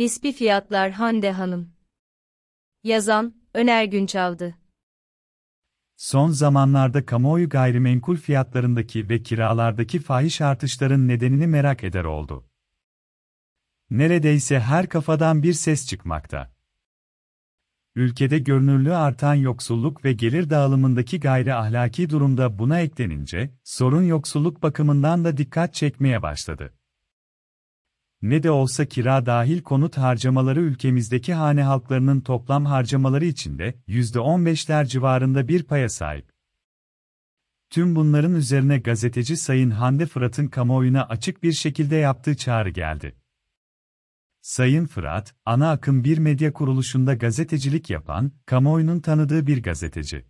Nispi Fiyatlar Hande Hanım Yazan, Öner Günçavdı Son zamanlarda kamuoyu gayrimenkul fiyatlarındaki ve kiralardaki fahiş artışların nedenini merak eder oldu. Neredeyse her kafadan bir ses çıkmakta. Ülkede görünürlüğü artan yoksulluk ve gelir dağılımındaki gayri ahlaki durumda buna eklenince, sorun yoksulluk bakımından da dikkat çekmeye başladı. Ne de olsa kira dahil konut harcamaları ülkemizdeki hane halklarının toplam harcamaları içinde %15'ler civarında bir paya sahip. Tüm bunların üzerine gazeteci Sayın Hande Fırat'ın kamuoyuna açık bir şekilde yaptığı çağrı geldi. Sayın Fırat, ana akım bir medya kuruluşunda gazetecilik yapan, kamuoyunun tanıdığı bir gazeteci.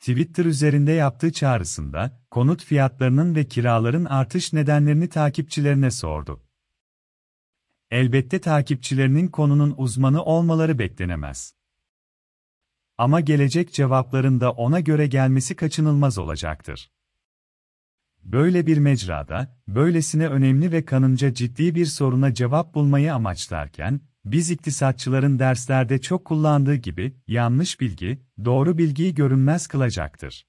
Twitter üzerinde yaptığı çağrısında, konut fiyatlarının ve kiraların artış nedenlerini takipçilerine sordu. Elbette takipçilerinin konunun uzmanı olmaları beklenemez. Ama gelecek cevapların da ona göre gelmesi kaçınılmaz olacaktır. Böyle bir mecrada, böylesine önemli ve kanınca ciddi bir soruna cevap bulmayı amaçlarken, biz iktisatçıların derslerde çok kullandığı gibi, yanlış bilgi, doğru bilgiyi görünmez kılacaktır.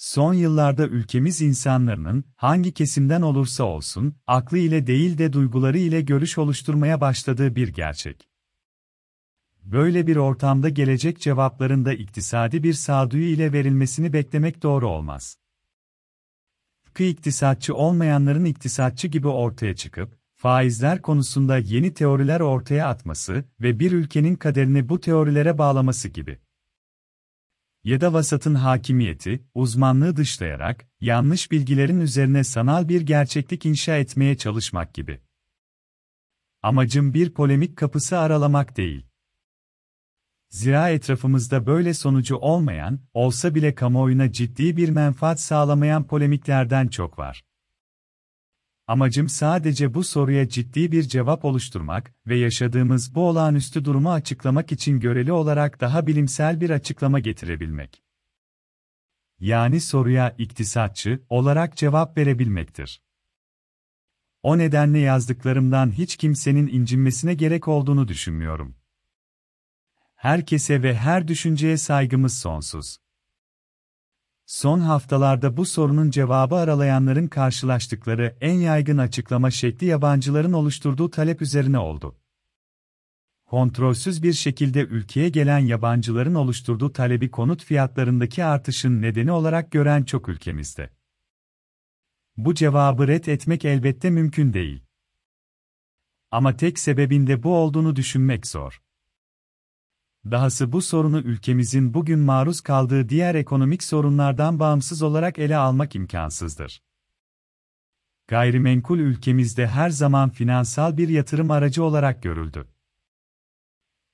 Son yıllarda ülkemiz insanlarının, hangi kesimden olursa olsun, aklı ile değil de duyguları ile görüş oluşturmaya başladığı bir gerçek. Böyle bir ortamda gelecek cevapların da iktisadi bir sağduyu ile verilmesini beklemek doğru olmaz. Tıpkı iktisatçı olmayanların iktisatçı gibi ortaya çıkıp, faizler konusunda yeni teoriler ortaya atması ve bir ülkenin kaderini bu teorilere bağlaması gibi ya da vasatın hakimiyeti, uzmanlığı dışlayarak, yanlış bilgilerin üzerine sanal bir gerçeklik inşa etmeye çalışmak gibi. Amacım bir polemik kapısı aralamak değil. Zira etrafımızda böyle sonucu olmayan, olsa bile kamuoyuna ciddi bir menfaat sağlamayan polemiklerden çok var. Amacım sadece bu soruya ciddi bir cevap oluşturmak ve yaşadığımız bu olağanüstü durumu açıklamak için göreli olarak daha bilimsel bir açıklama getirebilmek. Yani soruya iktisatçı olarak cevap verebilmektir. O nedenle yazdıklarımdan hiç kimsenin incinmesine gerek olduğunu düşünmüyorum. Herkese ve her düşünceye saygımız sonsuz. Son haftalarda bu sorunun cevabı aralayanların karşılaştıkları en yaygın açıklama şekli yabancıların oluşturduğu talep üzerine oldu. Kontrolsüz bir şekilde ülkeye gelen yabancıların oluşturduğu talebi konut fiyatlarındaki artışın nedeni olarak gören çok ülkemizde. Bu cevabı ret etmek elbette mümkün değil. Ama tek sebebinde bu olduğunu düşünmek zor. Dahası bu sorunu ülkemizin bugün maruz kaldığı diğer ekonomik sorunlardan bağımsız olarak ele almak imkansızdır. Gayrimenkul ülkemizde her zaman finansal bir yatırım aracı olarak görüldü.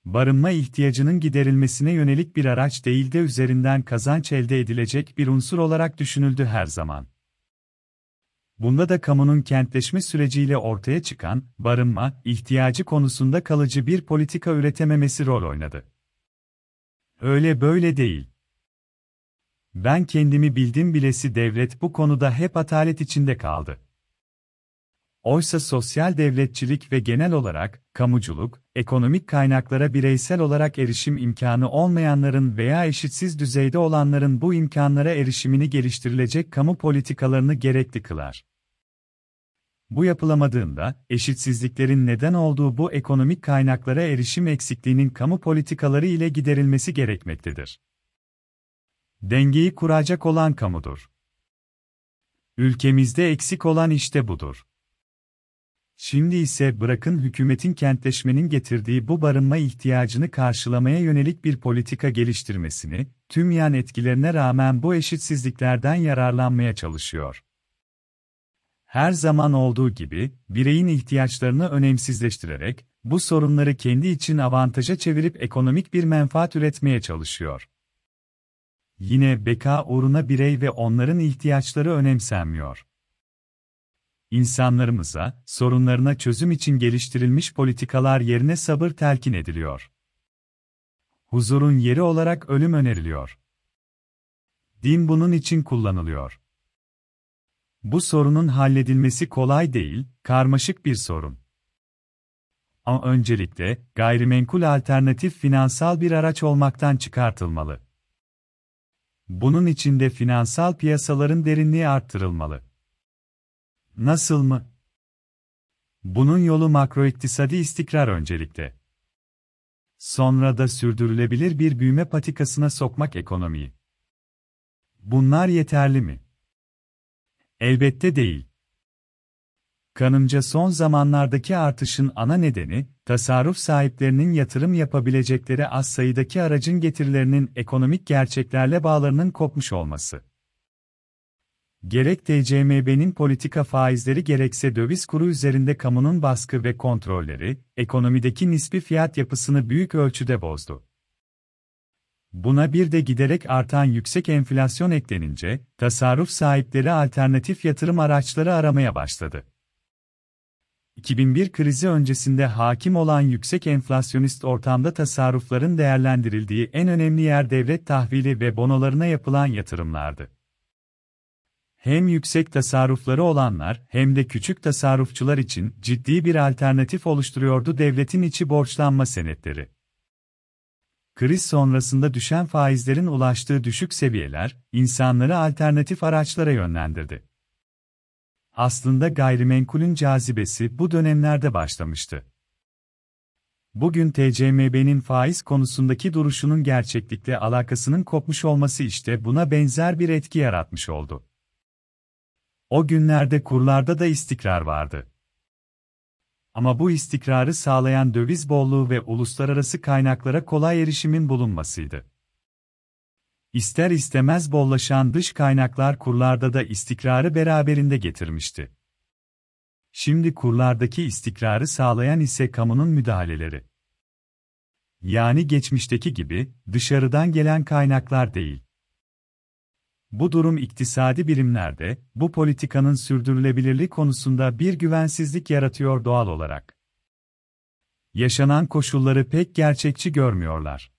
Barınma ihtiyacının giderilmesine yönelik bir araç değil de üzerinden kazanç elde edilecek bir unsur olarak düşünüldü her zaman. Bunda da kamunun kentleşme süreciyle ortaya çıkan barınma ihtiyacı konusunda kalıcı bir politika üretememesi rol oynadı. Öyle böyle değil. Ben kendimi bildim bilesi devlet bu konuda hep atalet içinde kaldı. Oysa sosyal devletçilik ve genel olarak kamuculuk, ekonomik kaynaklara bireysel olarak erişim imkanı olmayanların veya eşitsiz düzeyde olanların bu imkanlara erişimini geliştirilecek kamu politikalarını gerekli kılar. Bu yapılamadığında, eşitsizliklerin neden olduğu bu ekonomik kaynaklara erişim eksikliğinin kamu politikaları ile giderilmesi gerekmektedir. Dengeyi kuracak olan kamudur. Ülkemizde eksik olan işte budur. Şimdi ise bırakın hükümetin kentleşmenin getirdiği bu barınma ihtiyacını karşılamaya yönelik bir politika geliştirmesini, tüm yan etkilerine rağmen bu eşitsizliklerden yararlanmaya çalışıyor her zaman olduğu gibi, bireyin ihtiyaçlarını önemsizleştirerek, bu sorunları kendi için avantaja çevirip ekonomik bir menfaat üretmeye çalışıyor. Yine beka uğruna birey ve onların ihtiyaçları önemsenmiyor. İnsanlarımıza, sorunlarına çözüm için geliştirilmiş politikalar yerine sabır telkin ediliyor. Huzurun yeri olarak ölüm öneriliyor. Din bunun için kullanılıyor. Bu sorunun halledilmesi kolay değil, karmaşık bir sorun. Ama öncelikle, gayrimenkul alternatif finansal bir araç olmaktan çıkartılmalı. Bunun için de finansal piyasaların derinliği arttırılmalı. Nasıl mı? Bunun yolu makroiktisadi istikrar öncelikle. Sonra da sürdürülebilir bir büyüme patikasına sokmak ekonomiyi. Bunlar yeterli mi? Elbette değil. Kanımca son zamanlardaki artışın ana nedeni, tasarruf sahiplerinin yatırım yapabilecekleri az sayıdaki aracın getirilerinin ekonomik gerçeklerle bağlarının kopmuş olması. Gerek TCMB'nin politika faizleri gerekse döviz kuru üzerinde kamunun baskı ve kontrolleri, ekonomideki nispi fiyat yapısını büyük ölçüde bozdu. Buna bir de giderek artan yüksek enflasyon eklenince, tasarruf sahipleri alternatif yatırım araçları aramaya başladı. 2001 krizi öncesinde hakim olan yüksek enflasyonist ortamda tasarrufların değerlendirildiği en önemli yer devlet tahvili ve bonolarına yapılan yatırımlardı. Hem yüksek tasarrufları olanlar hem de küçük tasarrufçular için ciddi bir alternatif oluşturuyordu devletin içi borçlanma senetleri. Kriz sonrasında düşen faizlerin ulaştığı düşük seviyeler, insanları alternatif araçlara yönlendirdi. Aslında gayrimenkulün cazibesi bu dönemlerde başlamıştı. Bugün TCMB'nin faiz konusundaki duruşunun gerçeklikle alakasının kopmuş olması işte buna benzer bir etki yaratmış oldu. O günlerde kurlarda da istikrar vardı. Ama bu istikrarı sağlayan döviz bolluğu ve uluslararası kaynaklara kolay erişimin bulunmasıydı. İster istemez bollaşan dış kaynaklar kurlarda da istikrarı beraberinde getirmişti. Şimdi kurlardaki istikrarı sağlayan ise kamunun müdahaleleri. Yani geçmişteki gibi dışarıdan gelen kaynaklar değil. Bu durum iktisadi birimlerde, bu politikanın sürdürülebilirliği konusunda bir güvensizlik yaratıyor doğal olarak. Yaşanan koşulları pek gerçekçi görmüyorlar.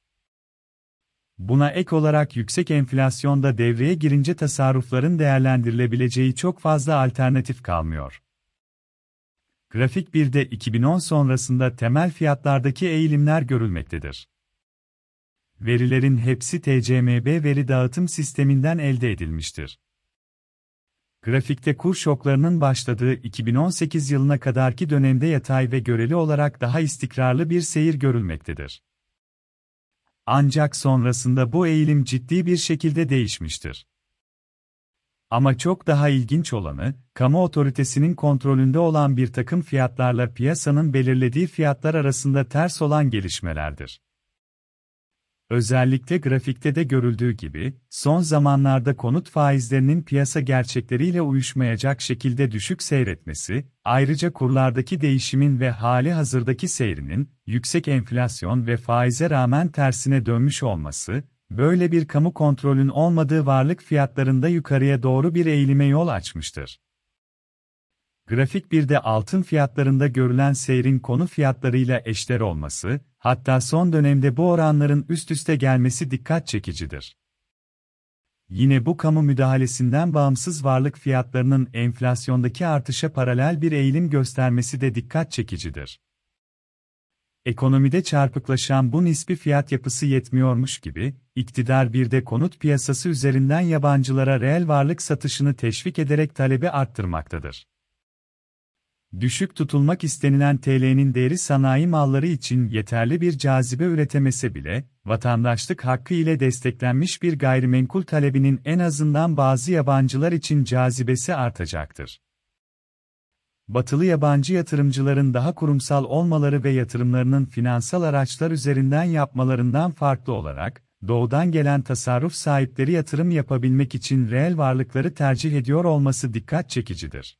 Buna ek olarak yüksek enflasyon da devreye girince tasarrufların değerlendirilebileceği çok fazla alternatif kalmıyor. Grafik 1'de 2010 sonrasında temel fiyatlardaki eğilimler görülmektedir. Verilerin hepsi TCMB veri dağıtım sisteminden elde edilmiştir. Grafikte kur şoklarının başladığı 2018 yılına kadarki dönemde yatay ve göreli olarak daha istikrarlı bir seyir görülmektedir. Ancak sonrasında bu eğilim ciddi bir şekilde değişmiştir. Ama çok daha ilginç olanı, kamu otoritesinin kontrolünde olan bir takım fiyatlarla piyasanın belirlediği fiyatlar arasında ters olan gelişmelerdir. Özellikle grafikte de görüldüğü gibi, son zamanlarda konut faizlerinin piyasa gerçekleriyle uyuşmayacak şekilde düşük seyretmesi, ayrıca kurlardaki değişimin ve hali hazırdaki seyrinin, yüksek enflasyon ve faize rağmen tersine dönmüş olması, böyle bir kamu kontrolün olmadığı varlık fiyatlarında yukarıya doğru bir eğilime yol açmıştır. Grafik 1'de altın fiyatlarında görülen seyrin konu fiyatlarıyla eşler olması, hatta son dönemde bu oranların üst üste gelmesi dikkat çekicidir. Yine bu kamu müdahalesinden bağımsız varlık fiyatlarının enflasyondaki artışa paralel bir eğilim göstermesi de dikkat çekicidir. Ekonomide çarpıklaşan bu nispi fiyat yapısı yetmiyormuş gibi, iktidar bir de konut piyasası üzerinden yabancılara reel varlık satışını teşvik ederek talebi arttırmaktadır. Düşük tutulmak istenilen TL'nin değeri sanayi malları için yeterli bir cazibe üretemese bile, vatandaşlık hakkı ile desteklenmiş bir gayrimenkul talebinin en azından bazı yabancılar için cazibesi artacaktır. Batılı yabancı yatırımcıların daha kurumsal olmaları ve yatırımlarının finansal araçlar üzerinden yapmalarından farklı olarak, doğudan gelen tasarruf sahipleri yatırım yapabilmek için reel varlıkları tercih ediyor olması dikkat çekicidir.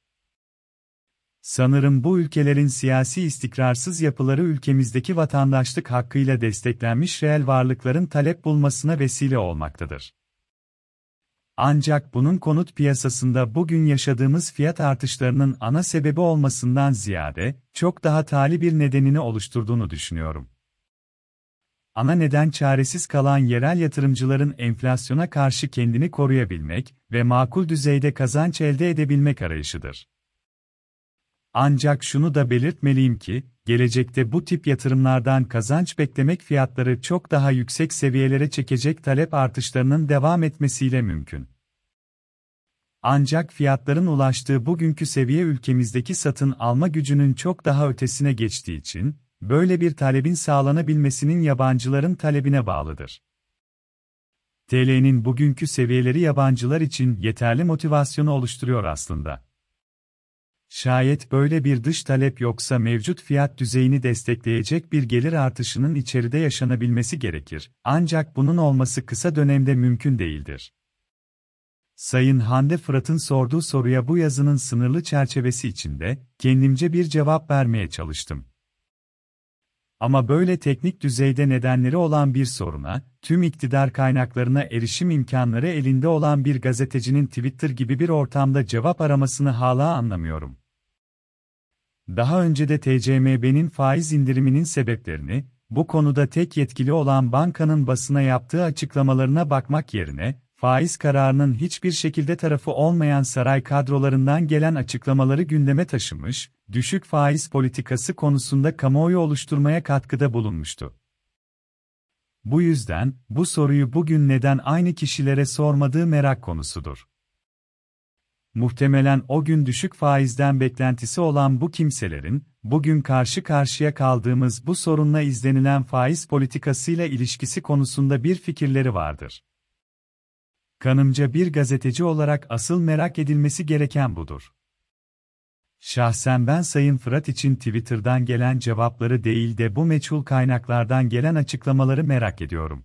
Sanırım bu ülkelerin siyasi istikrarsız yapıları ülkemizdeki vatandaşlık hakkıyla desteklenmiş reel varlıkların talep bulmasına vesile olmaktadır. Ancak bunun konut piyasasında bugün yaşadığımız fiyat artışlarının ana sebebi olmasından ziyade, çok daha tali bir nedenini oluşturduğunu düşünüyorum. Ana neden çaresiz kalan yerel yatırımcıların enflasyona karşı kendini koruyabilmek ve makul düzeyde kazanç elde edebilmek arayışıdır. Ancak şunu da belirtmeliyim ki, gelecekte bu tip yatırımlardan kazanç beklemek fiyatları çok daha yüksek seviyelere çekecek talep artışlarının devam etmesiyle mümkün. Ancak fiyatların ulaştığı bugünkü seviye ülkemizdeki satın alma gücünün çok daha ötesine geçtiği için, böyle bir talebin sağlanabilmesinin yabancıların talebine bağlıdır. TL'nin bugünkü seviyeleri yabancılar için yeterli motivasyonu oluşturuyor aslında. Şayet böyle bir dış talep yoksa mevcut fiyat düzeyini destekleyecek bir gelir artışının içeride yaşanabilmesi gerekir. Ancak bunun olması kısa dönemde mümkün değildir. Sayın Hande Fırat'ın sorduğu soruya bu yazının sınırlı çerçevesi içinde kendimce bir cevap vermeye çalıştım. Ama böyle teknik düzeyde nedenleri olan bir soruna, tüm iktidar kaynaklarına erişim imkanları elinde olan bir gazetecinin Twitter gibi bir ortamda cevap aramasını hala anlamıyorum. Daha önce de TCMB'nin faiz indiriminin sebeplerini, bu konuda tek yetkili olan bankanın basına yaptığı açıklamalarına bakmak yerine, faiz kararının hiçbir şekilde tarafı olmayan saray kadrolarından gelen açıklamaları gündeme taşımış, düşük faiz politikası konusunda kamuoyu oluşturmaya katkıda bulunmuştu. Bu yüzden, bu soruyu bugün neden aynı kişilere sormadığı merak konusudur. Muhtemelen o gün düşük faizden beklentisi olan bu kimselerin, bugün karşı karşıya kaldığımız bu sorunla izlenilen faiz politikasıyla ilişkisi konusunda bir fikirleri vardır. Kanımca bir gazeteci olarak asıl merak edilmesi gereken budur. Şahsen ben Sayın Fırat için Twitter'dan gelen cevapları değil de bu meçhul kaynaklardan gelen açıklamaları merak ediyorum.